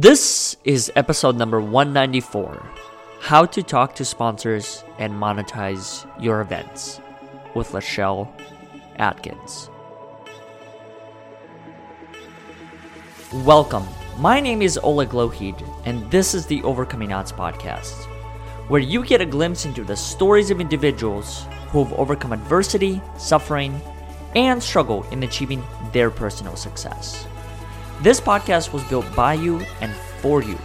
This is episode number 194 How to Talk to Sponsors and Monetize Your Events with Lachelle Adkins. Welcome. My name is Oleg Lougheed, and this is the Overcoming Odds podcast, where you get a glimpse into the stories of individuals who have overcome adversity, suffering, and struggle in achieving their personal success. This podcast was built by you and for you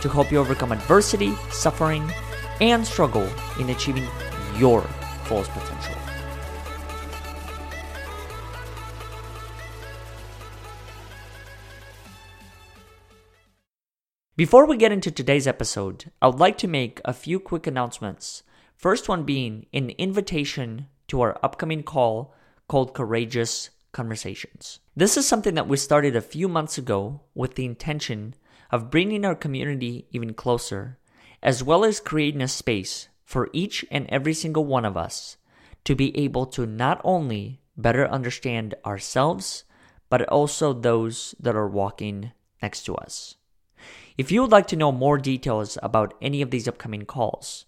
to help you overcome adversity, suffering, and struggle in achieving your fullest potential. Before we get into today's episode, I would like to make a few quick announcements. First one being an invitation to our upcoming call called Courageous Conversations. This is something that we started a few months ago with the intention of bringing our community even closer, as well as creating a space for each and every single one of us to be able to not only better understand ourselves, but also those that are walking next to us. If you would like to know more details about any of these upcoming calls,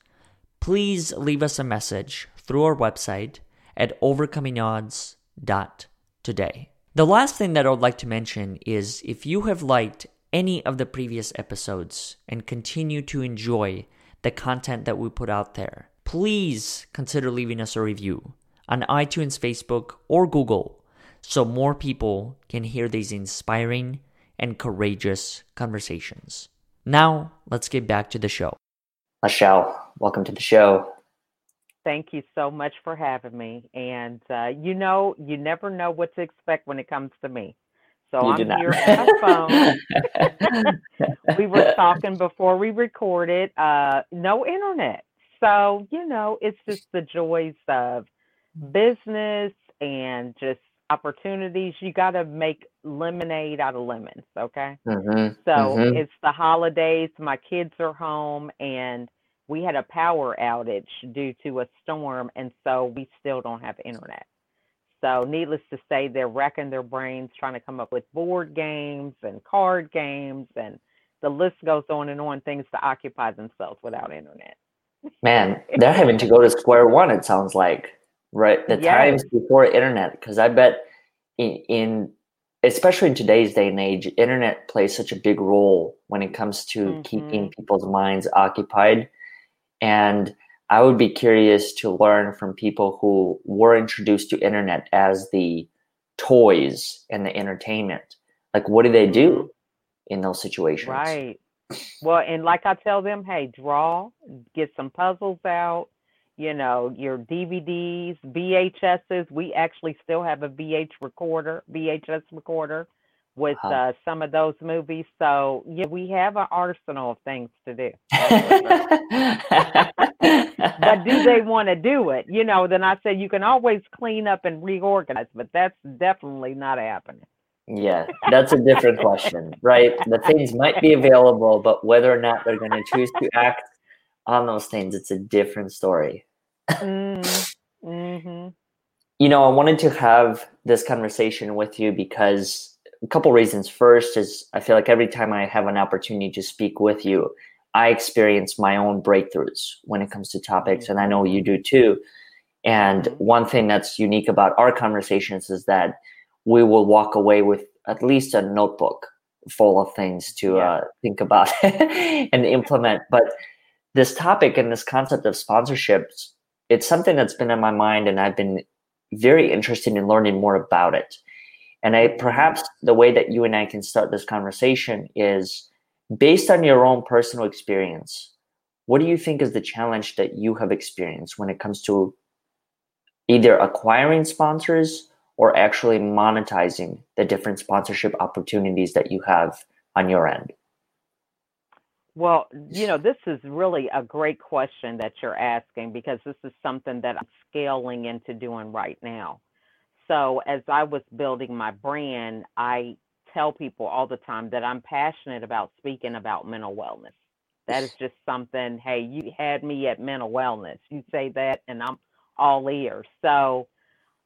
please leave us a message through our website at overcomingodds.today. The last thing that I would like to mention is if you have liked any of the previous episodes and continue to enjoy the content that we put out there, please consider leaving us a review on iTunes, Facebook, or Google so more people can hear these inspiring and courageous conversations. Now, let's get back to the show. Lachelle, welcome to the show. Thank you so much for having me. And uh, you know, you never know what to expect when it comes to me. So you I'm here on my phone. we were talking before we recorded. Uh, no internet. So, you know, it's just the joys of business and just opportunities. You got to make lemonade out of lemons, okay? Mm-hmm. So mm-hmm. it's the holidays. My kids are home and we had a power outage due to a storm, and so we still don't have internet. So, needless to say, they're wrecking their brains trying to come up with board games and card games, and the list goes on and on things to occupy themselves without internet. Man, they're having to go to square one, it sounds like, right? The yes. times before internet, because I bet in, in, especially in today's day and age, internet plays such a big role when it comes to mm-hmm. keeping people's minds occupied and I would be curious to learn from people who were introduced to internet as the toys and the entertainment. Like, what do they do mm-hmm. in those situations? Right. Well, and like I tell them, hey, draw, get some puzzles out, you know, your DVDs, VHSs. We actually still have a VH recorder, VHS recorder with uh-huh. uh, some of those movies. So yeah, we have an arsenal of things to do. but do they want to do it? You know, then I said you can always clean up and reorganize, but that's definitely not happening. Yeah, that's a different question, right? The things might be available, but whether or not they're going to choose to act on those things, it's a different story. Mm-hmm. mm-hmm. You know, I wanted to have this conversation with you because a couple reasons. First is I feel like every time I have an opportunity to speak with you, I experience my own breakthroughs when it comes to topics, and I know you do too. And mm-hmm. one thing that's unique about our conversations is that we will walk away with at least a notebook full of things to yeah. uh, think about and implement. But this topic and this concept of sponsorships, it's something that's been in my mind, and I've been very interested in learning more about it. And I perhaps the way that you and I can start this conversation is based on your own personal experience. What do you think is the challenge that you have experienced when it comes to either acquiring sponsors or actually monetizing the different sponsorship opportunities that you have on your end? Well, you know, this is really a great question that you're asking because this is something that I'm scaling into doing right now. So as I was building my brand, I tell people all the time that I'm passionate about speaking about mental wellness. That is just something, hey, you had me at mental wellness. You say that, and I'm all ears. So,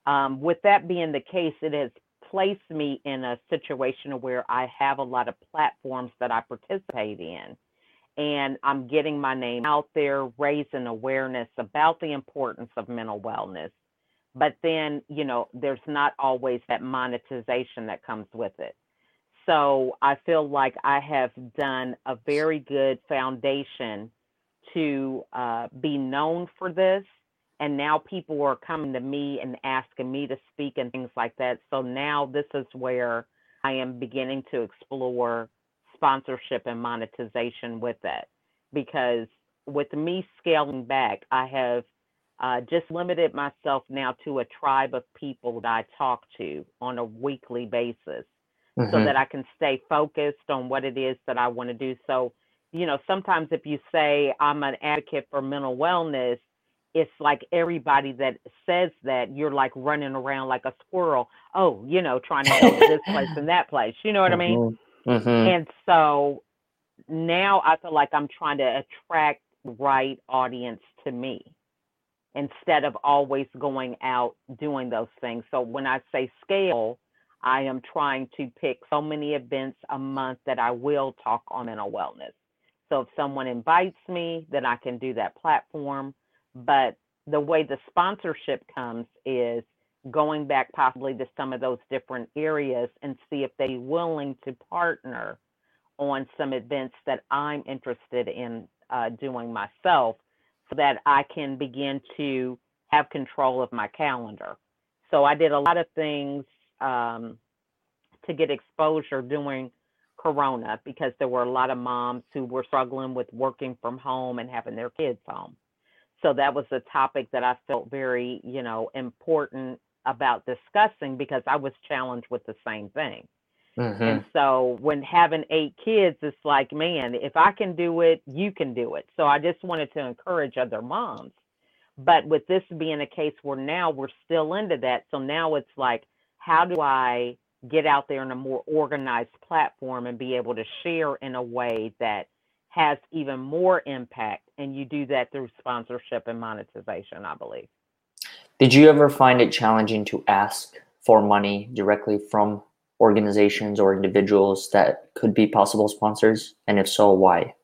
um, with that being the case, it has placed me in a situation where I have a lot of platforms that I participate in. And I'm getting my name out there, raising awareness about the importance of mental wellness. But then, you know, there's not always that monetization that comes with it. So I feel like I have done a very good foundation to uh, be known for this and now people are coming to me and asking me to speak and things like that. So now this is where I am beginning to explore sponsorship and monetization with that because with me scaling back, I have uh, just limited myself now to a tribe of people that I talk to on a weekly basis mm-hmm. so that I can stay focused on what it is that I want to do. So, you know, sometimes if you say I'm an advocate for mental wellness, it's like everybody that says that you're like running around like a squirrel. Oh, you know, trying to go to this place and that place. You know what mm-hmm. I mean? Mm-hmm. And so now I feel like I'm trying to attract right audience to me instead of always going out doing those things. So when I say scale, I am trying to pick so many events a month that I will talk on mental wellness. So if someone invites me, then I can do that platform. But the way the sponsorship comes is going back possibly to some of those different areas and see if they're willing to partner on some events that I'm interested in uh, doing myself so that I can begin to have control of my calendar. So I did a lot of things um, to get exposure during Corona because there were a lot of moms who were struggling with working from home and having their kids home so that was a topic that I felt very, you know, important about discussing because I was challenged with the same thing. Mm-hmm. And so when having eight kids, it's like, man, if I can do it, you can do it. So I just wanted to encourage other moms. But with this being a case where now we're still into that, so now it's like, how do I get out there in a more organized platform and be able to share in a way that has even more impact and you do that through sponsorship and monetization i believe did you ever find it challenging to ask for money directly from organizations or individuals that could be possible sponsors? And if so why?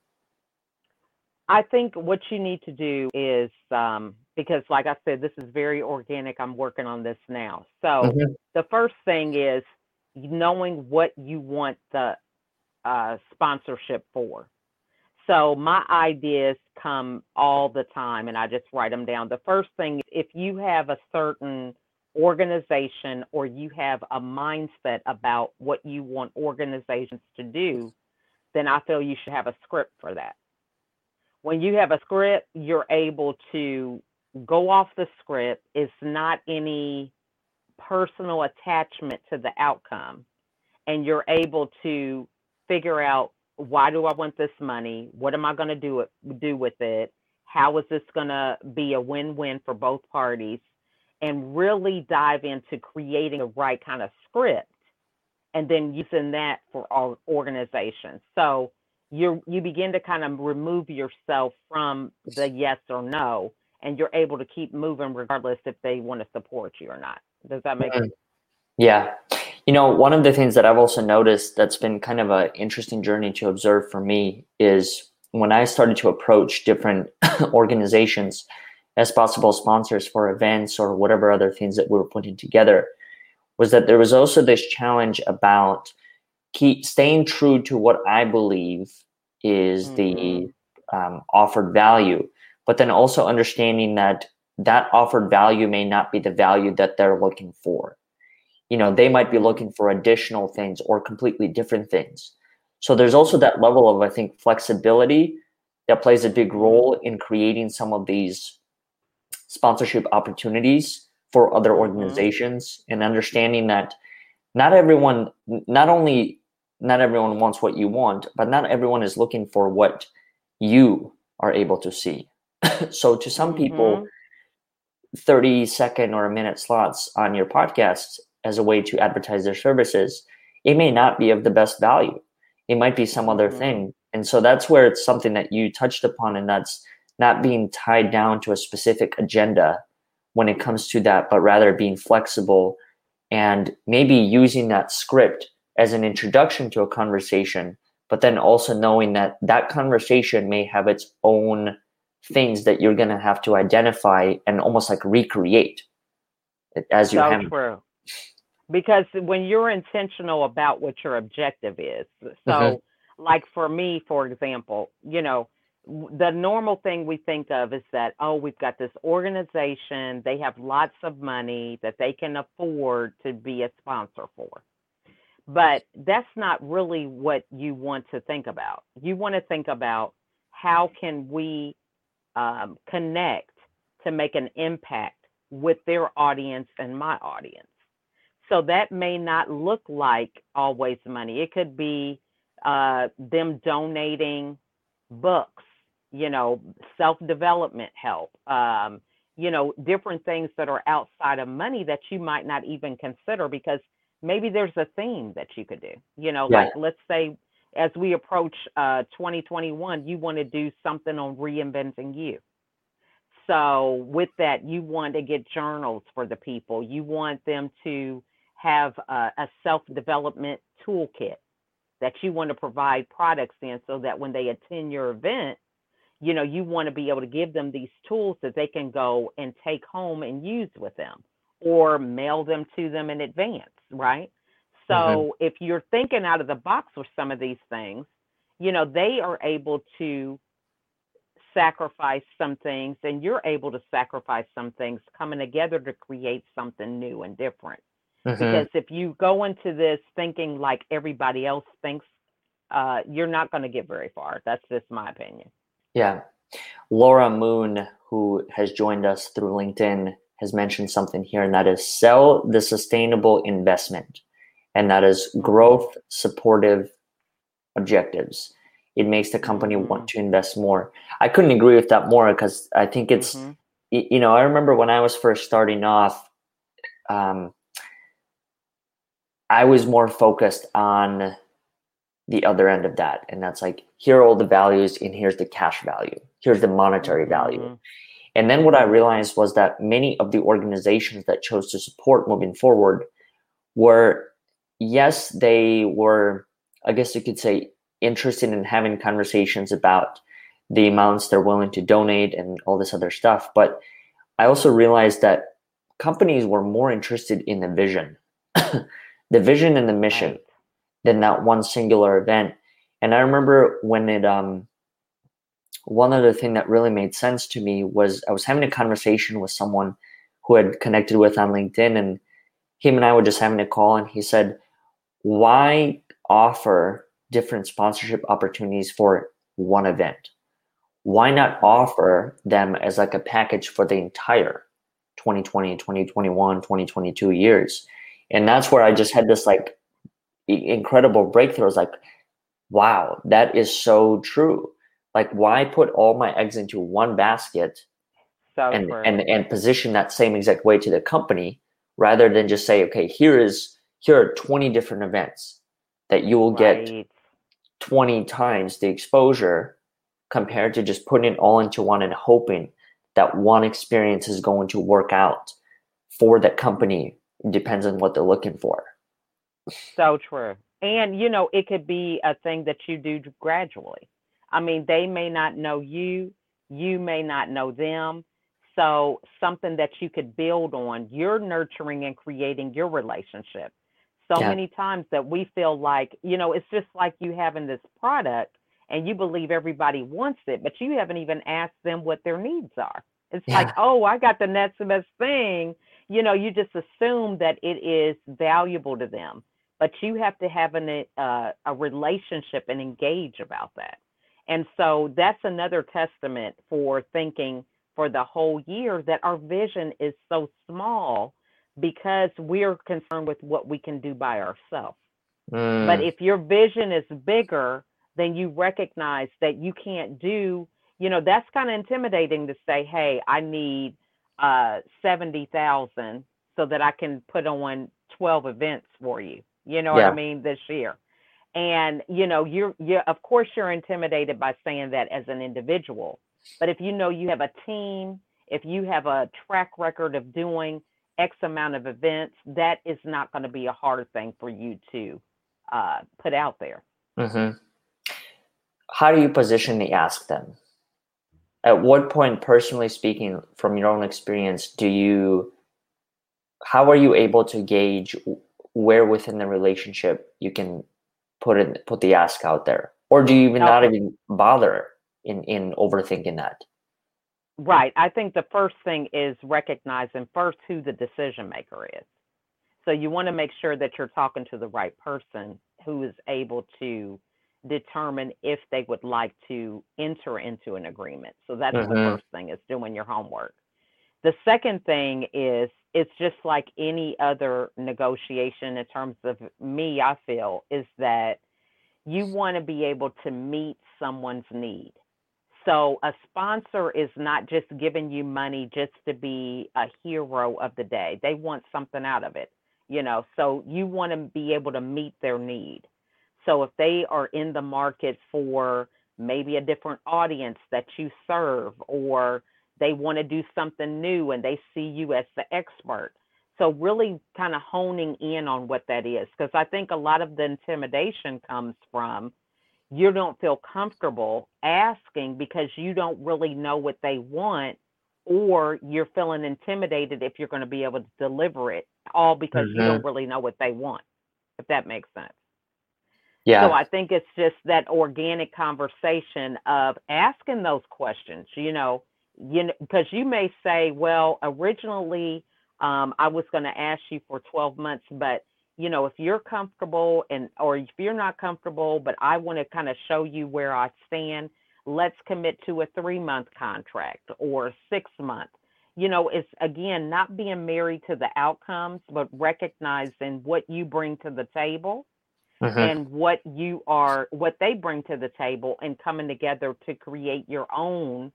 I think what you need to do is um, because like i said this is very organic. I'm working on this now. So mm-hmm. the first thing is knowing what you want the uh, sponsorship for. So my ideas come all the time and I just write them down. The first thing, if you have a certain organization or you have a mindset about what you want organizations to do, then I feel you should have a script for that. When you have a script, you're able to go off the script. It's not any personal attachment to the outcome. And you're able to figure out why do I want this money? What am I going to do it do with it? How is this going to be a win-win for both parties? And really dive into creating the right kind of script, and then using that for our organizations. So you're you begin to kind of remove yourself from the yes or no, and you're able to keep moving regardless if they want to support you or not. Does that make mm-hmm. sense? Yeah. You know, one of the things that I've also noticed that's been kind of an interesting journey to observe for me is when I started to approach different organizations as possible sponsors for events or whatever other things that we were putting together, was that there was also this challenge about keep staying true to what I believe is mm-hmm. the um, offered value, but then also understanding that that offered value may not be the value that they're looking for. You know they might be looking for additional things or completely different things. So there's also that level of i think flexibility that plays a big role in creating some of these sponsorship opportunities for other mm-hmm. organizations mm-hmm. and understanding that not everyone not only not everyone wants what you want but not everyone is looking for what you are able to see so to some mm-hmm. people 30 second or a minute slots on your podcast as a way to advertise their services, it may not be of the best value. It might be some other mm-hmm. thing. And so that's where it's something that you touched upon, and that's not being tied down to a specific agenda when it comes to that, but rather being flexible and maybe using that script as an introduction to a conversation but then also knowing that that conversation may have its own things that you're going to have to identify and almost like recreate as you so have true. because when you're intentional about what your objective is so mm-hmm. like for me for example you know the normal thing we think of is that oh we've got this organization they have lots of money that they can afford to be a sponsor for but that's not really what you want to think about. You want to think about how can we um, connect to make an impact with their audience and my audience. So that may not look like always money. It could be uh, them donating books, you know, self development help, um, you know, different things that are outside of money that you might not even consider because maybe there's a theme that you could do. You know, yeah. like let's say as we approach uh, 2021, you want to do something on reinventing you. So with that, you want to get journals for the people. You want them to have a, a self-development toolkit that you want to provide products in so that when they attend your event, you know, you want to be able to give them these tools that they can go and take home and use with them or mail them to them in advance right? Mm-hmm. So mm-hmm. if you're thinking out of the box with some of these things, you know, they are able to sacrifice some things and you're able to sacrifice some things coming together to create something new and different. Mm-hmm. Because if you go into this thinking like everybody else thinks, uh, you're not going to get very far. That's just my opinion. Yeah. Laura Moon, who has joined us through LinkedIn, has mentioned something here, and that is sell the sustainable investment, and that is growth supportive objectives. It makes the company want to invest more. I couldn't agree with that more because I think it's, mm-hmm. you know, I remember when I was first starting off, um, I was more focused on the other end of that. And that's like, here are all the values, and here's the cash value, here's the monetary value. Mm-hmm. And then what I realized was that many of the organizations that chose to support moving forward were, yes, they were, I guess you could say, interested in having conversations about the amounts they're willing to donate and all this other stuff. But I also realized that companies were more interested in the vision, the vision and the mission than that one singular event. And I remember when it um one other thing that really made sense to me was I was having a conversation with someone who had connected with on LinkedIn, and him and I were just having a call, and he said, "Why offer different sponsorship opportunities for one event? Why not offer them as like a package for the entire 2020, 2021, 2022 years?" And that's where I just had this like incredible breakthroughs like, "Wow, that is so true." like why put all my eggs into one basket and, and and position that same exact way to the company rather than just say okay here is here are 20 different events that you will right. get 20 times the exposure compared to just putting it all into one and hoping that one experience is going to work out for that company it depends on what they're looking for so true and you know it could be a thing that you do gradually I mean, they may not know you, you may not know them. So, something that you could build on, you're nurturing and creating your relationship. So yeah. many times that we feel like, you know, it's just like you having this product and you believe everybody wants it, but you haven't even asked them what their needs are. It's yeah. like, oh, I got the next best thing. You know, you just assume that it is valuable to them, but you have to have an, uh, a relationship and engage about that. And so that's another testament for thinking for the whole year that our vision is so small because we're concerned with what we can do by ourselves. Mm. But if your vision is bigger, then you recognize that you can't do, you know, that's kind of intimidating to say, hey, I need uh 70,000 so that I can put on 12 events for you. You know yeah. what I mean this year and you know you're you of course you're intimidated by saying that as an individual but if you know you have a team if you have a track record of doing X amount of events, that is not going to be a hard thing for you to uh, put out there. Mm-hmm. How do you position the ask then? At what point, personally speaking, from your own experience, do you, how are you able to gauge where within the relationship you can put it, put the ask out there? Or do you even okay. not even bother in, in overthinking that? Right. I think the first thing is recognizing first who the decision maker is. So you want to make sure that you're talking to the right person who is able to determine if they would like to enter into an agreement. So that's mm-hmm. the first thing is doing your homework. The second thing is it's just like any other negotiation in terms of me, I feel, is that you want to be able to meet someone's need. So a sponsor is not just giving you money just to be a hero of the day. They want something out of it, you know. So you want to be able to meet their need. So if they are in the market for maybe a different audience that you serve or they want to do something new and they see you as the expert. So really kind of honing in on what that is because I think a lot of the intimidation comes from you don't feel comfortable asking because you don't really know what they want or you're feeling intimidated if you're going to be able to deliver it all because mm-hmm. you don't really know what they want if that makes sense yeah so i think it's just that organic conversation of asking those questions you know you know because you may say well originally um, i was going to ask you for 12 months but you know, if you're comfortable and or if you're not comfortable, but I want to kind of show you where I stand, let's commit to a three month contract or six month. You know, it's again not being married to the outcomes, but recognizing what you bring to the table mm-hmm. and what you are, what they bring to the table, and coming together to create your own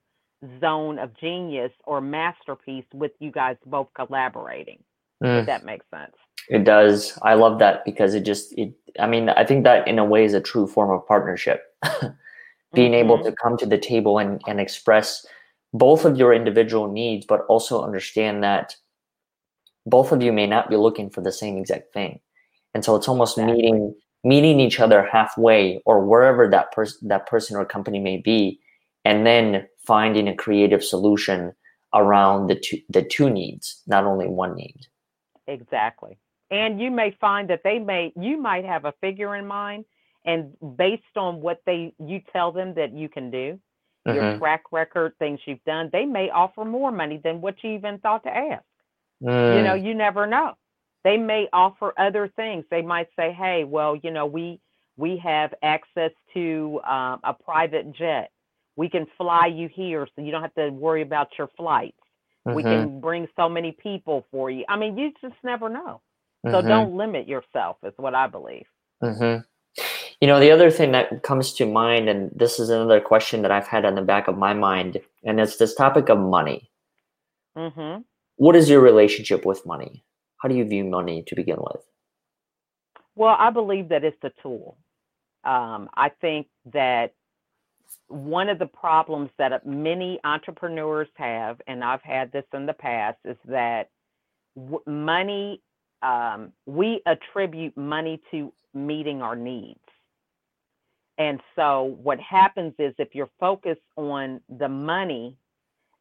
zone of genius or masterpiece with you guys both collaborating. Mm. If that makes sense. It does. I love that because it just it I mean, I think that in a way is a true form of partnership. Being mm-hmm. able to come to the table and, and express both of your individual needs, but also understand that both of you may not be looking for the same exact thing. And so it's almost exactly. meeting meeting each other halfway or wherever that person that person or company may be, and then finding a creative solution around the two the two needs, not only one need. Exactly and you may find that they may you might have a figure in mind and based on what they you tell them that you can do mm-hmm. your track record things you've done they may offer more money than what you even thought to ask mm. you know mm. you never know they may offer other things they might say hey well you know we we have access to um, a private jet we can fly you here so you don't have to worry about your flights mm-hmm. we can bring so many people for you i mean you just never know so mm-hmm. don't limit yourself, is what I believe. Mm-hmm. You know, the other thing that comes to mind, and this is another question that I've had on the back of my mind, and it's this topic of money. Mm-hmm. What is your relationship with money? How do you view money to begin with? Well, I believe that it's a tool. Um, I think that one of the problems that many entrepreneurs have, and I've had this in the past, is that w- money um, we attribute money to meeting our needs. And so what happens is if you're focused on the money,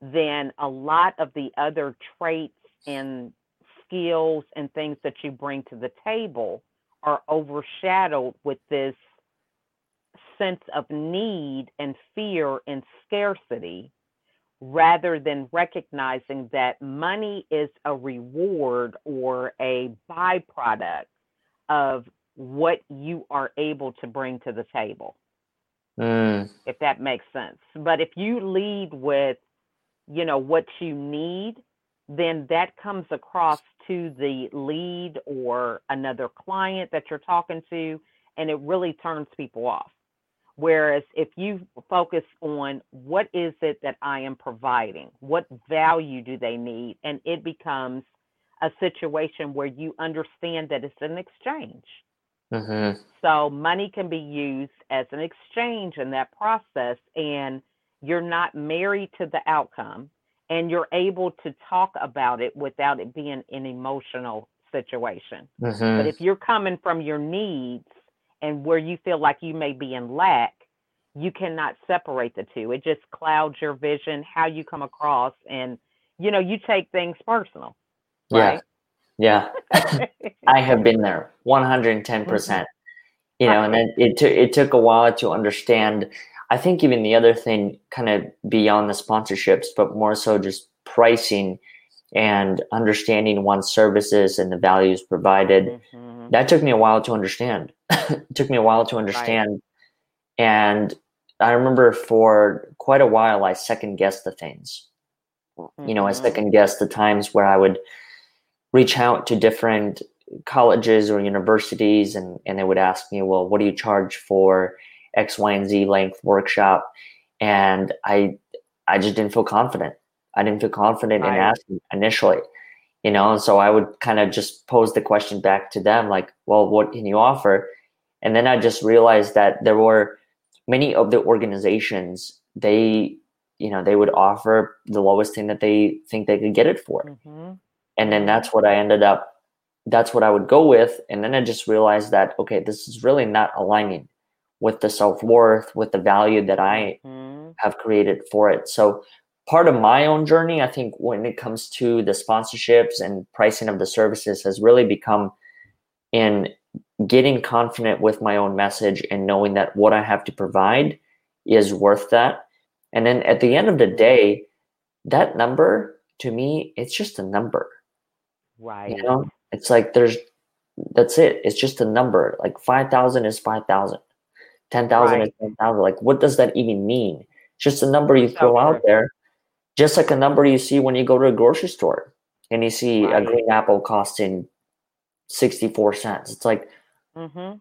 then a lot of the other traits and skills and things that you bring to the table are overshadowed with this sense of need and fear and scarcity rather than recognizing that money is a reward or a byproduct of what you are able to bring to the table. Mm. If that makes sense. But if you lead with, you know, what you need, then that comes across to the lead or another client that you're talking to, and it really turns people off. Whereas if you focus on what is it that I am providing, what value do they need, and it becomes a situation where you understand that it's an exchange. Mm-hmm. So money can be used as an exchange in that process, and you're not married to the outcome, and you're able to talk about it without it being an emotional situation. Mm-hmm. But if you're coming from your needs and where you feel like you may be in lack, you cannot separate the two. It just clouds your vision, how you come across, and you know, you take things personal. Right? Yeah. Yeah. I have been there 110%. Mm-hmm. You know, and then it, t- it took a while to understand. I think even the other thing, kind of beyond the sponsorships, but more so just pricing and understanding one's services and the values provided. Mm-hmm. That took me a while to understand. it took me a while to understand. Right. And I remember for quite a while, I second guessed the things. Mm-hmm. You know, I mm-hmm. second guessed the times where I would reach out to different colleges or universities and, and they would ask me, well, what do you charge for X, Y, and Z length workshop? And I I just didn't feel confident. I didn't feel confident right. in asking initially. You know, and so I would kind of just pose the question back to them, like, well, what can you offer? And then I just realized that there were many of the organizations, they, you know, they would offer the lowest thing that they think they could get it for. Mm-hmm. And then that's what I ended up, that's what I would go with. And then I just realized that, okay, this is really not aligning with the self worth, with the value that I mm-hmm. have created for it. So part of my own journey, I think when it comes to the sponsorships and pricing of the services has really become in getting confident with my own message and knowing that what I have to provide is worth that. And then at the end of the day, that number to me, it's just a number. Right. You know, it's like there's that's it. It's just a number. Like 5,000 is 5,000. 10,000 right. is 10,000. Like, what does that even mean? It's just a number you throw out there just like a number you see when you go to a grocery store and you see right. a green apple costing 64 cents. It's like mm-hmm.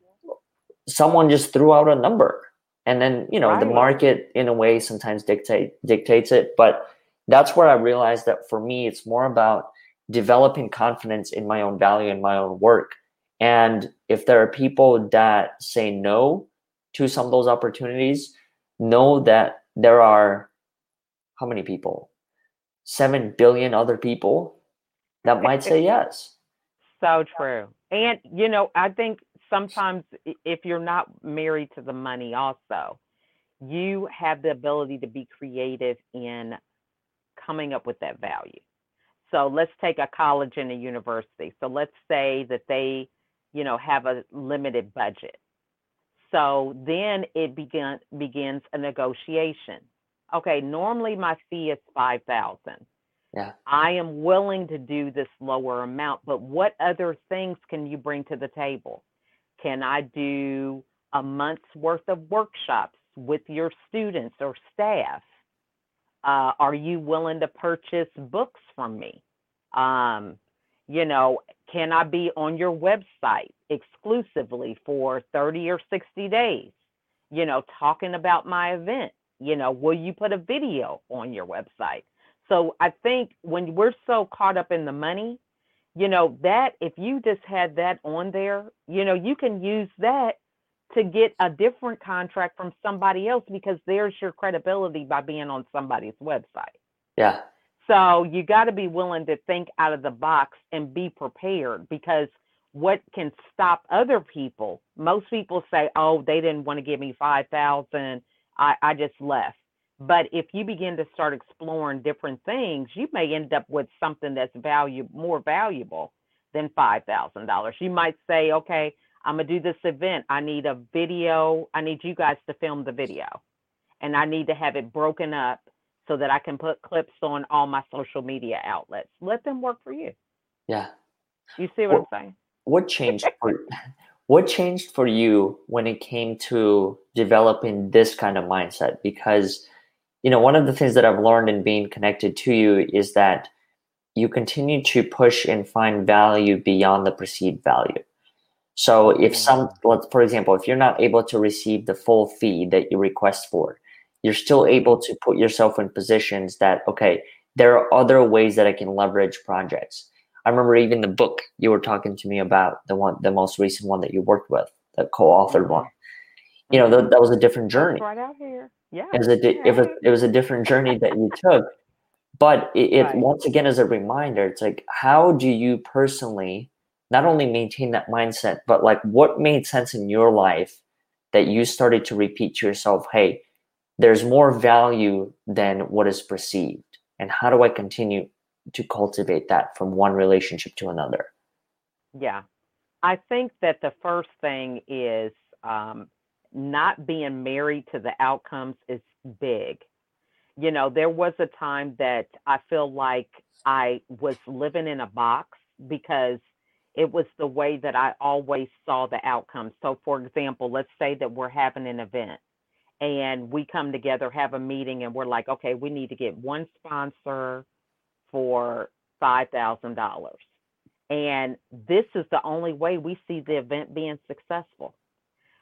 someone just threw out a number. And then, you know, right. the market in a way sometimes dictate dictates it. But that's where I realized that for me, it's more about developing confidence in my own value and my own work. And if there are people that say no to some of those opportunities, know that there are how many people? Seven billion other people that might say yes. So true. And, you know, I think sometimes if you're not married to the money, also, you have the ability to be creative in coming up with that value. So let's take a college and a university. So let's say that they, you know, have a limited budget. So then it begin, begins a negotiation okay, normally my fee is 5000 yeah. I am willing to do this lower amount, but what other things can you bring to the table? Can I do a month's worth of workshops with your students or staff? Uh, are you willing to purchase books from me? Um, you know, can I be on your website exclusively for 30 or 60 days? You know, talking about my event you know, will you put a video on your website? So I think when we're so caught up in the money, you know, that if you just had that on there, you know, you can use that to get a different contract from somebody else because there's your credibility by being on somebody's website. Yeah. So you got to be willing to think out of the box and be prepared because what can stop other people? Most people say, "Oh, they didn't want to give me 5,000 I, I just left. But if you begin to start exploring different things, you may end up with something that's value more valuable than five thousand dollars. You might say, okay, I'm gonna do this event. I need a video. I need you guys to film the video, and I need to have it broken up so that I can put clips on all my social media outlets. Let them work for you. Yeah. You see what, what I'm saying? What changed for what changed for you when it came to developing this kind of mindset? Because, you know, one of the things that I've learned in being connected to you is that you continue to push and find value beyond the perceived value. So if some, mm. let's, for example, if you're not able to receive the full fee that you request for, you're still able to put yourself in positions that, okay, there are other ways that I can leverage projects I remember even the book you were talking to me about, the one, the most recent one that you worked with, the co-authored mm-hmm. one. You know, that, that was a different journey. right out here. Yeah. It was a, di- it, was, it was a different journey that you took. but it, it right. once again is a reminder it's like how do you personally not only maintain that mindset but like what made sense in your life that you started to repeat to yourself hey there's more value than what is perceived and how do i continue to cultivate that from one relationship to another. Yeah. I think that the first thing is um, not being married to the outcomes is big. You know, there was a time that I feel like I was living in a box because it was the way that I always saw the outcome. So, for example, let's say that we're having an event and we come together, have a meeting, and we're like, okay, we need to get one sponsor for $5,000. And this is the only way we see the event being successful.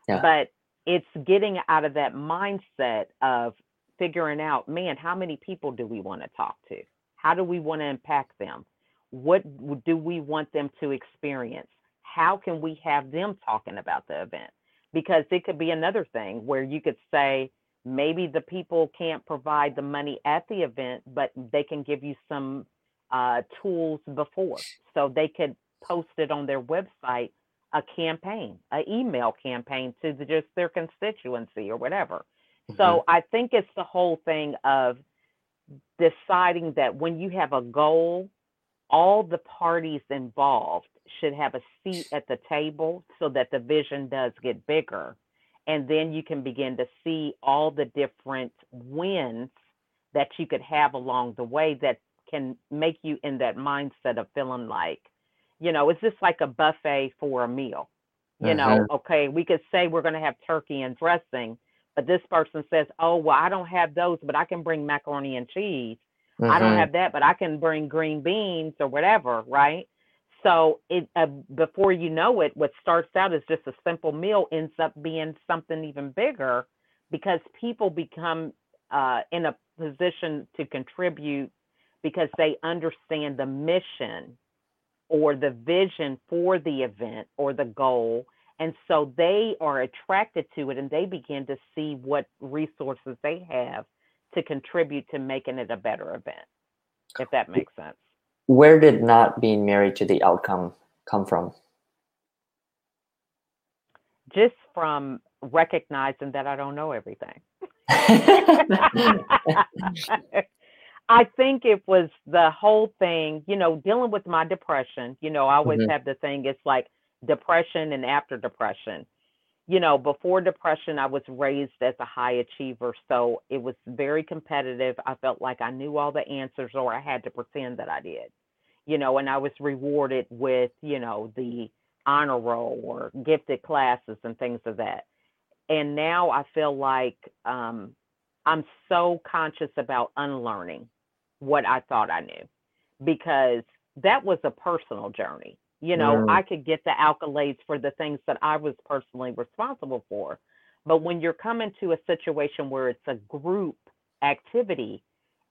Yeah. But it's getting out of that mindset of figuring out, man, how many people do we want to talk to? How do we want to impact them? What do we want them to experience? How can we have them talking about the event? Because it could be another thing where you could say, maybe the people can't provide the money at the event, but they can give you some uh, tools before. So they could post it on their website, a campaign, an email campaign to the, just their constituency or whatever. Mm-hmm. So I think it's the whole thing of deciding that when you have a goal, all the parties involved should have a seat at the table so that the vision does get bigger. And then you can begin to see all the different wins that you could have along the way that can make you in that mindset of feeling like, you know, it's just like a buffet for a meal. You mm-hmm. know, okay, we could say we're going to have turkey and dressing, but this person says, "Oh, well, I don't have those, but I can bring macaroni and cheese. Mm-hmm. I don't mm-hmm. have that, but I can bring green beans or whatever." Right? So it uh, before you know it, what starts out as just a simple meal ends up being something even bigger because people become uh, in a position to contribute because they understand the mission or the vision for the event or the goal and so they are attracted to it and they begin to see what resources they have to contribute to making it a better event, if that makes sense. Where did not being married to the outcome come from? Just from recognizing that I don't know everything. I think it was the whole thing, you know, dealing with my depression. You know, I always mm-hmm. have the thing, it's like depression and after depression. You know, before depression, I was raised as a high achiever. So it was very competitive. I felt like I knew all the answers or I had to pretend that I did. You know, and I was rewarded with, you know, the honor roll or gifted classes and things of that. And now I feel like um, I'm so conscious about unlearning what I thought I knew because that was a personal journey. You know, mm. I could get the accolades for the things that I was personally responsible for. But when you're coming to a situation where it's a group activity,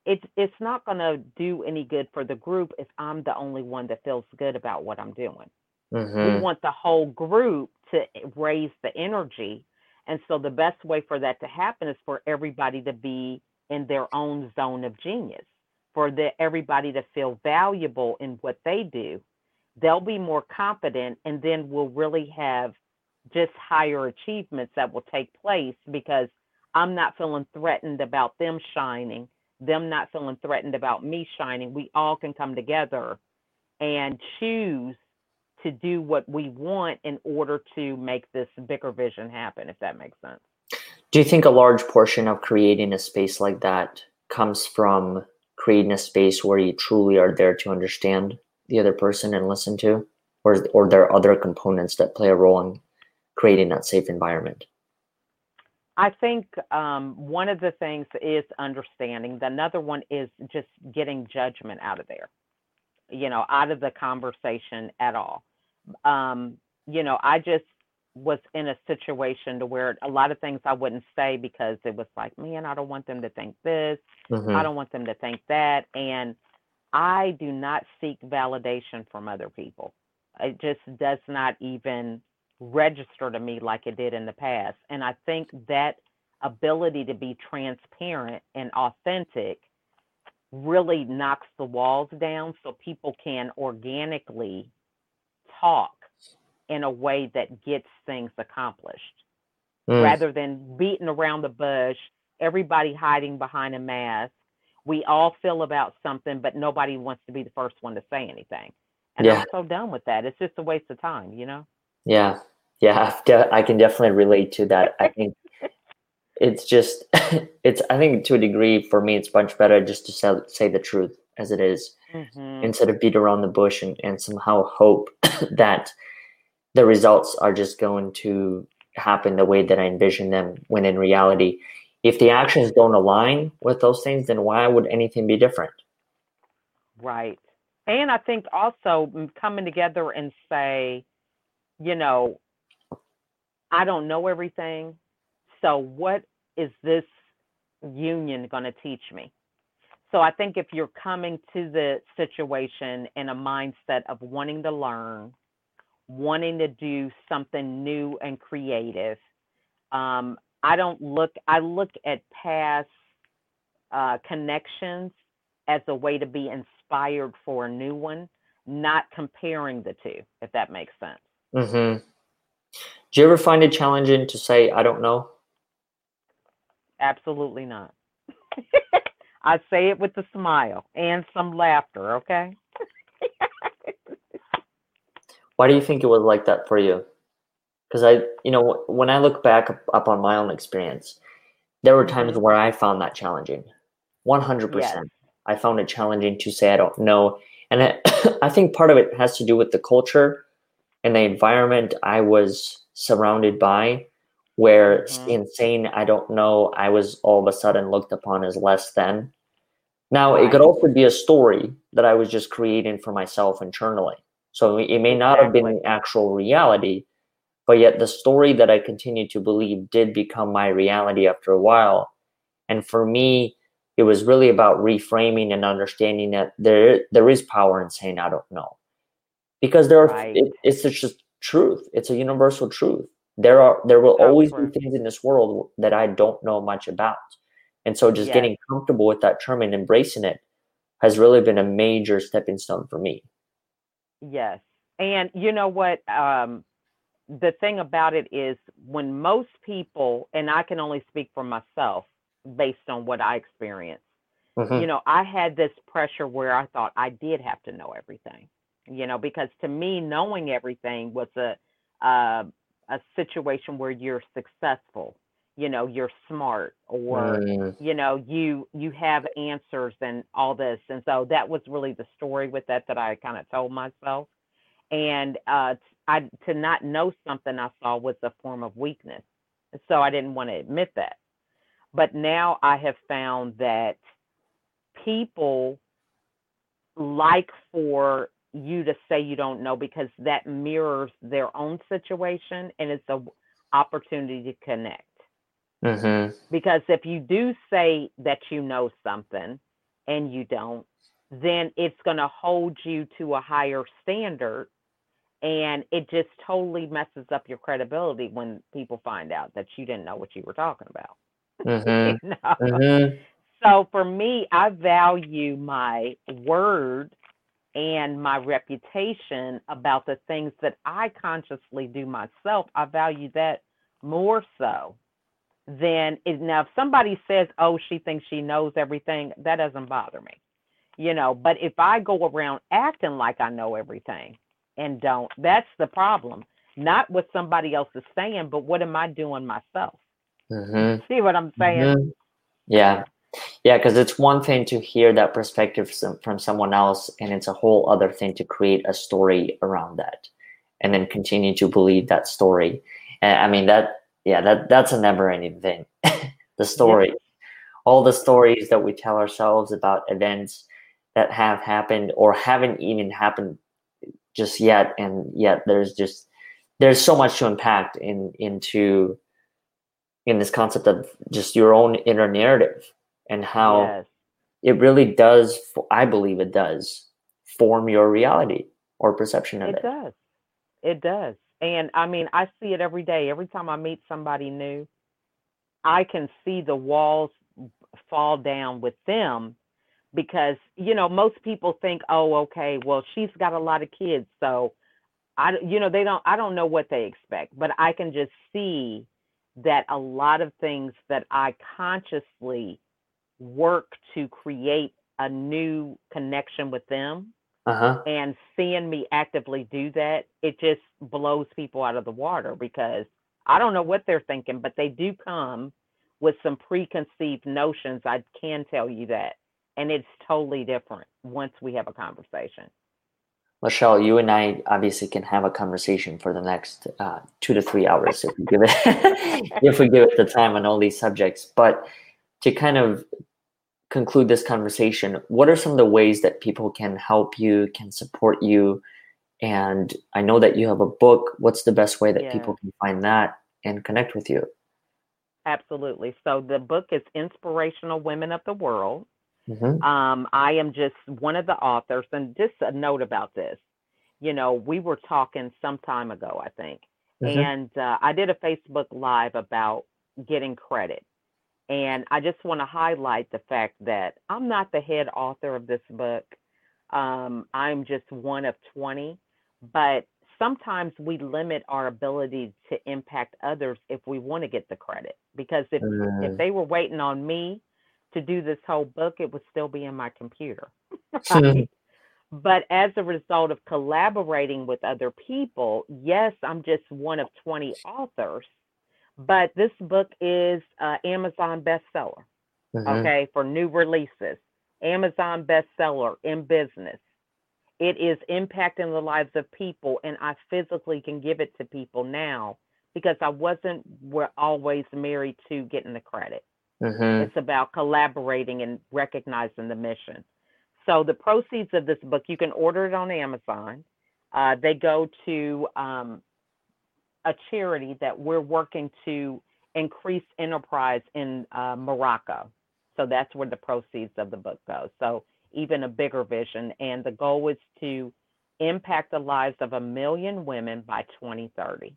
it's it's not going to do any good for the group if I'm the only one that feels good about what I'm doing. Mm-hmm. We want the whole group to raise the energy. And so the best way for that to happen is for everybody to be in their own zone of genius, for the, everybody to feel valuable in what they do they'll be more competent and then we'll really have just higher achievements that will take place because I'm not feeling threatened about them shining, them not feeling threatened about me shining. We all can come together and choose to do what we want in order to make this bigger vision happen, if that makes sense. Do you think a large portion of creating a space like that comes from creating a space where you truly are there to understand the other person and listen to or or there are other components that play a role in creating that safe environment i think um, one of the things is understanding The another one is just getting judgment out of there you know out of the conversation at all um, you know i just was in a situation to where a lot of things I wouldn't say because it was like, man, I don't want them to think this. Mm-hmm. I don't want them to think that. And I do not seek validation from other people. It just does not even register to me like it did in the past. And I think that ability to be transparent and authentic really knocks the walls down so people can organically talk in a way that gets things accomplished mm. rather than beating around the bush, everybody hiding behind a mask. We all feel about something, but nobody wants to be the first one to say anything. And yeah. I'm so done with that. It's just a waste of time, you know? Yeah. Yeah. I can definitely relate to that. I think it's just, it's, I think to a degree for me, it's much better just to say, say the truth as it is mm-hmm. instead of beat around the bush and, and somehow hope that the results are just going to happen the way that I envision them when in reality, if the actions don't align with those things, then why would anything be different? Right. And I think also coming together and say, you know, I don't know everything. So what is this union going to teach me? So I think if you're coming to the situation in a mindset of wanting to learn, wanting to do something new and creative. Um, I don't look, I look at past uh, connections as a way to be inspired for a new one, not comparing the two, if that makes sense. Mm-hmm. Do you ever find it challenging to say, I don't know? Absolutely not. I say it with a smile and some laughter, okay? Why do you think it was like that for you? Because I, you know, when I look back up, on my own experience, there were times where I found that challenging. 100%. Yes. I found it challenging to say I don't know. And I, I think part of it has to do with the culture and the environment I was surrounded by, where mm-hmm. in saying I don't know, I was all of a sudden looked upon as less than. Now, right. it could also be a story that I was just creating for myself internally. So it may not exactly. have been an actual reality, but yet the story that I continued to believe did become my reality after a while. And for me, it was really about reframing and understanding that there there is power in saying I don't know, because there are right. it, it's just truth. It's a universal truth. There are there will always be things in this world that I don't know much about, and so just getting comfortable with that term and embracing it has really been a major stepping stone for me. Yes. And you know what? Um, the thing about it is when most people, and I can only speak for myself based on what I experienced, mm-hmm. you know, I had this pressure where I thought I did have to know everything, you know, because to me, knowing everything was a, uh, a situation where you're successful you know you're smart or mm. you know you you have answers and all this and so that was really the story with that that i kind of told myself and uh i to not know something i saw was a form of weakness so i didn't want to admit that but now i have found that people like for you to say you don't know because that mirrors their own situation and it's a opportunity to connect Mm-hmm. Because if you do say that you know something and you don't, then it's going to hold you to a higher standard. And it just totally messes up your credibility when people find out that you didn't know what you were talking about. Mm-hmm. you know? mm-hmm. So for me, I value my word and my reputation about the things that I consciously do myself. I value that more so than it, now if somebody says, "Oh, she thinks she knows everything," that doesn't bother me, you know. But if I go around acting like I know everything and don't, that's the problem. Not what somebody else is saying, but what am I doing myself? Mm-hmm. See what I'm saying? Mm-hmm. Yeah. Yeah, because it's one thing to hear that perspective from someone else, and it's a whole other thing to create a story around that, and then continue to believe that story. And I mean that yeah, that that's a never ending thing. the story, yeah. all the stories that we tell ourselves about events that have happened or haven't even happened just yet, and yet there's just there's so much to unpack in into in this concept of just your own inner narrative and how yes. it really does i believe it does form your reality or perception of it it does it does and I mean, I see it every day. Every time I meet somebody new, I can see the walls fall down with them because you know most people think oh okay well she's got a lot of kids so i you know they don't i don't know what they expect but i can just see that a lot of things that i consciously work to create a new connection with them uh-huh. and seeing me actively do that it just blows people out of the water because i don't know what they're thinking but they do come with some preconceived notions i can tell you that and it's totally different once we have a conversation. Lachelle, you and I obviously can have a conversation for the next uh, two to three hours if we give it if we give it the time on all these subjects. But to kind of conclude this conversation, what are some of the ways that people can help you, can support you? And I know that you have a book. What's the best way that yeah. people can find that and connect with you? Absolutely. So the book is Inspirational Women of the World Mm-hmm. Um, I am just one of the authors, and just a note about this. You know, we were talking some time ago, I think, mm-hmm. and uh, I did a Facebook Live about getting credit. And I just want to highlight the fact that I'm not the head author of this book. Um, I'm just one of 20, but sometimes we limit our ability to impact others if we want to get the credit. Because if, mm. if they were waiting on me to do this whole book, it would still be in my computer. Right? but as a result of collaborating with other people, yes, I'm just one of 20 authors, but this book is uh, Amazon bestseller, mm-hmm. okay, for new releases. Amazon bestseller in business. It is impacting the lives of people, and I physically can give it to people now because I wasn't always married to getting the credit. Mm-hmm. It's about collaborating and recognizing the mission. So the proceeds of this book, you can order it on Amazon. Uh, they go to um, a charity that we're working to increase enterprise in uh, Morocco. So that's where the proceeds of the book go. So even a bigger vision, and the goal is to impact the lives of a million women by 2030.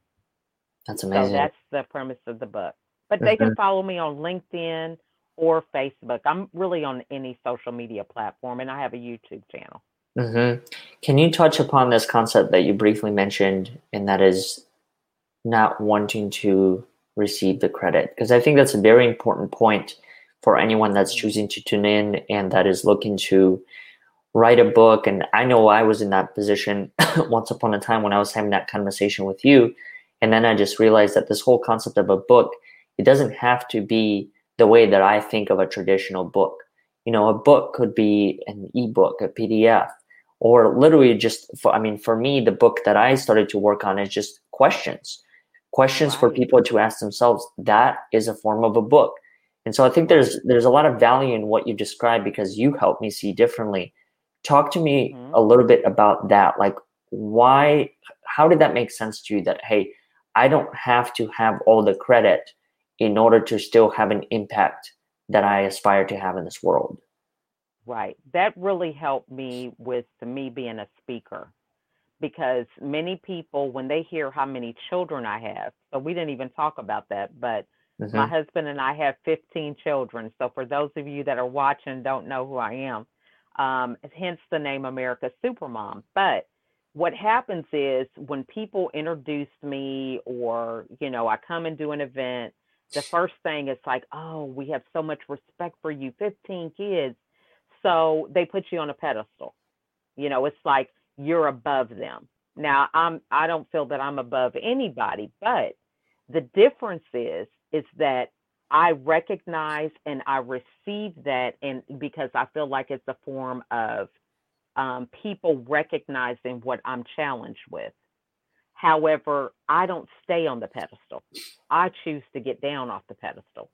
That's amazing. So that's the premise of the book. But they can mm-hmm. follow me on LinkedIn or Facebook. I'm really on any social media platform, and I have a YouTube channel. Mm-hmm. Can you touch upon this concept that you briefly mentioned, and that is not wanting to receive the credit? Because I think that's a very important point for anyone that's mm-hmm. choosing to tune in and that is looking to write a book. And I know I was in that position once upon a time when I was having that conversation with you. And then I just realized that this whole concept of a book it doesn't have to be the way that I think of a traditional book. You know, a book could be an ebook, a PDF, or literally just for, I mean, for me, the book that I started to work on is just questions, questions right. for people to ask themselves. That is a form of a book. And so I think there's there's a lot of value in what you described because you helped me see differently. Talk to me mm-hmm. a little bit about that. Like why how did that make sense to you that hey, I don't have to have all the credit in order to still have an impact that I aspire to have in this world. Right. That really helped me with me being a speaker because many people, when they hear how many children I have, so we didn't even talk about that, but mm-hmm. my husband and I have 15 children. So for those of you that are watching, don't know who I am, um, hence the name America Supermom. But what happens is when people introduce me or, you know, I come and do an event, the first thing is like, oh, we have so much respect for you, 15 kids. So they put you on a pedestal. You know, it's like you're above them. Now, I'm I don't feel that I'm above anybody, but the difference is is that I recognize and I receive that and because I feel like it's a form of um, people recognizing what I'm challenged with. However, I don't stay on the pedestal. I choose to get down off the pedestal.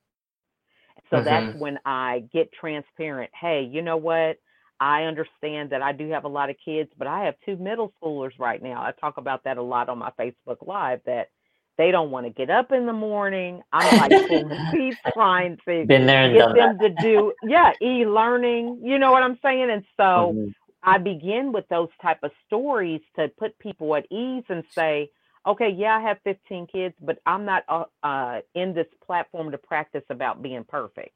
So mm-hmm. that's when I get transparent. Hey, you know what? I understand that I do have a lot of kids, but I have two middle schoolers right now. I talk about that a lot on my Facebook Live that they don't want to get up in the morning. I'm like the trying to Been there get them that. to do yeah, e-learning. You know what I'm saying? And so mm-hmm. I begin with those type of stories to put people at ease and say, okay, yeah, I have 15 kids, but I'm not uh, uh, in this platform to practice about being perfect.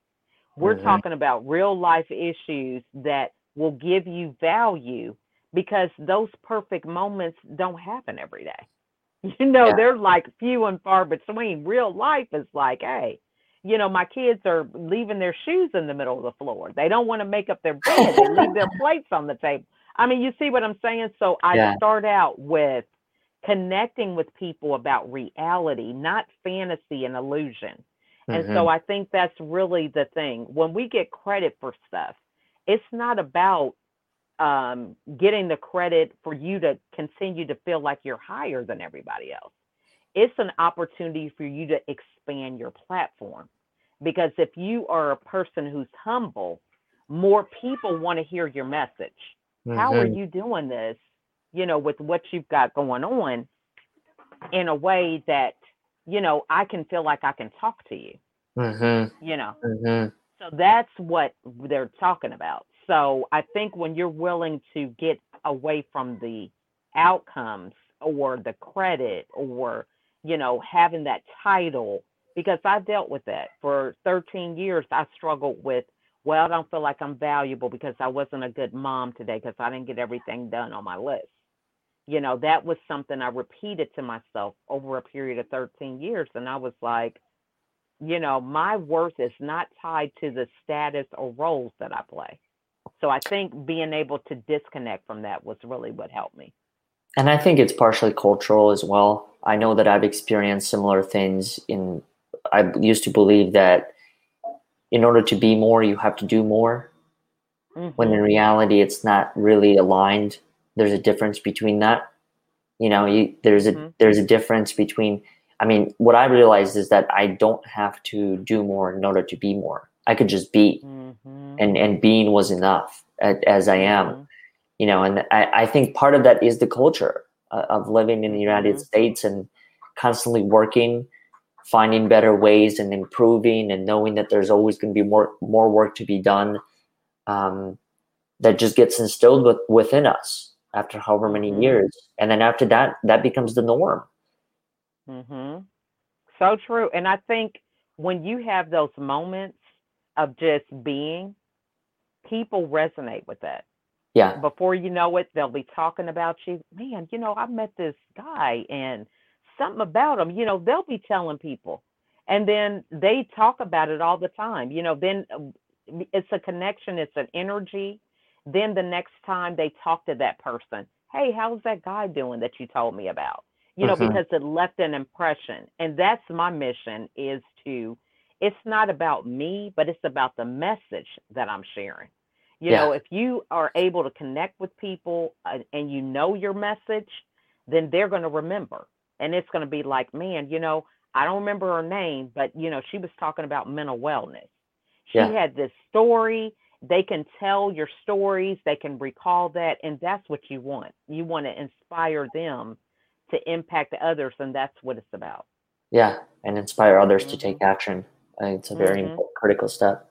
We're mm-hmm. talking about real life issues that will give you value because those perfect moments don't happen every day. You know, yeah. they're like few and far between. Real life is like, hey, you know, my kids are leaving their shoes in the middle of the floor. They don't want to make up their bed. They leave their plates on the table. I mean, you see what I'm saying? So I yeah. start out with connecting with people about reality, not fantasy and illusion. And mm-hmm. so I think that's really the thing. When we get credit for stuff, it's not about um, getting the credit for you to continue to feel like you're higher than everybody else. It's an opportunity for you to expand your platform. Because if you are a person who's humble, more people want to hear your message. Mm-hmm. How are you doing this, you know, with what you've got going on in a way that, you know, I can feel like I can talk to you, mm-hmm. you know? Mm-hmm. So that's what they're talking about. So I think when you're willing to get away from the outcomes or the credit or, you know, having that title, because I dealt with that for 13 years, I struggled with, well, I don't feel like I'm valuable because I wasn't a good mom today because I didn't get everything done on my list. You know, that was something I repeated to myself over a period of 13 years. And I was like, you know, my worth is not tied to the status or roles that I play. So I think being able to disconnect from that was really what helped me. And I think it's partially cultural as well. I know that I've experienced similar things in I used to believe that in order to be more you have to do more. Mm-hmm. When in mm-hmm. reality it's not really aligned. There's a difference between that. You know, you, there's a mm-hmm. there's a difference between I mean, what I realized is that I don't have to do more in order to be more. I could just be, mm-hmm. and and being was enough as I am, mm-hmm. you know. And I, I think part of that is the culture uh, of living in the United mm-hmm. States and constantly working, finding better ways and improving, and knowing that there's always going to be more more work to be done. Um, that just gets instilled with, within us after however many mm-hmm. years, and then after that, that becomes the norm. Mm-hmm. So true, and I think when you have those moments of just being, people resonate with that. Yeah. Before you know it, they'll be talking about you. Man, you know, I met this guy and something about them. you know, they'll be telling people. And then they talk about it all the time. You know, then um, it's a connection, it's an energy. Then the next time they talk to that person, hey, how's that guy doing that you told me about? You know, mm-hmm. because it left an impression. And that's my mission is to it's not about me, but it's about the message that I'm sharing. You yeah. know, if you are able to connect with people uh, and you know your message, then they're going to remember. And it's going to be like, man, you know, I don't remember her name, but, you know, she was talking about mental wellness. She yeah. had this story. They can tell your stories, they can recall that. And that's what you want. You want to inspire them to impact others. And that's what it's about. Yeah. And inspire others mm-hmm. to take action. It's a very mm-hmm. critical step.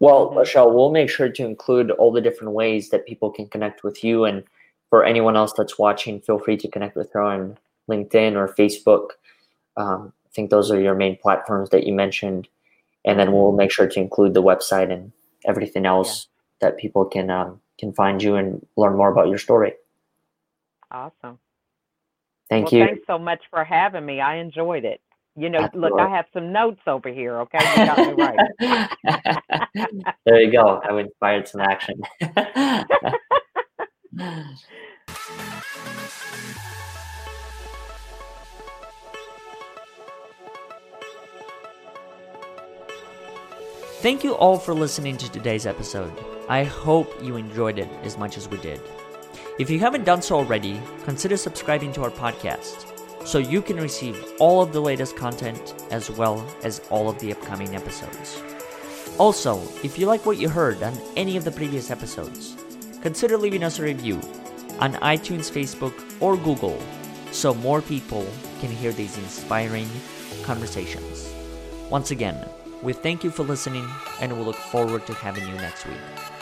Well, mm-hmm. Lachelle, we'll make sure to include all the different ways that people can connect with you. And for anyone else that's watching, feel free to connect with her on LinkedIn or Facebook. Um, I think those are your main platforms that you mentioned. And then we'll make sure to include the website and everything else yeah. that people can um, can find you and learn more about your story. Awesome. Thank well, you. Thanks so much for having me. I enjoyed it. You know, Absolutely. look, I have some notes over here. Okay, you got me right. there you go. I inspired some action. Thank you all for listening to today's episode. I hope you enjoyed it as much as we did. If you haven't done so already, consider subscribing to our podcast so you can receive all of the latest content as well as all of the upcoming episodes. Also, if you like what you heard on any of the previous episodes, consider leaving us a review on iTunes, Facebook, or Google so more people can hear these inspiring conversations. Once again, we thank you for listening and we look forward to having you next week.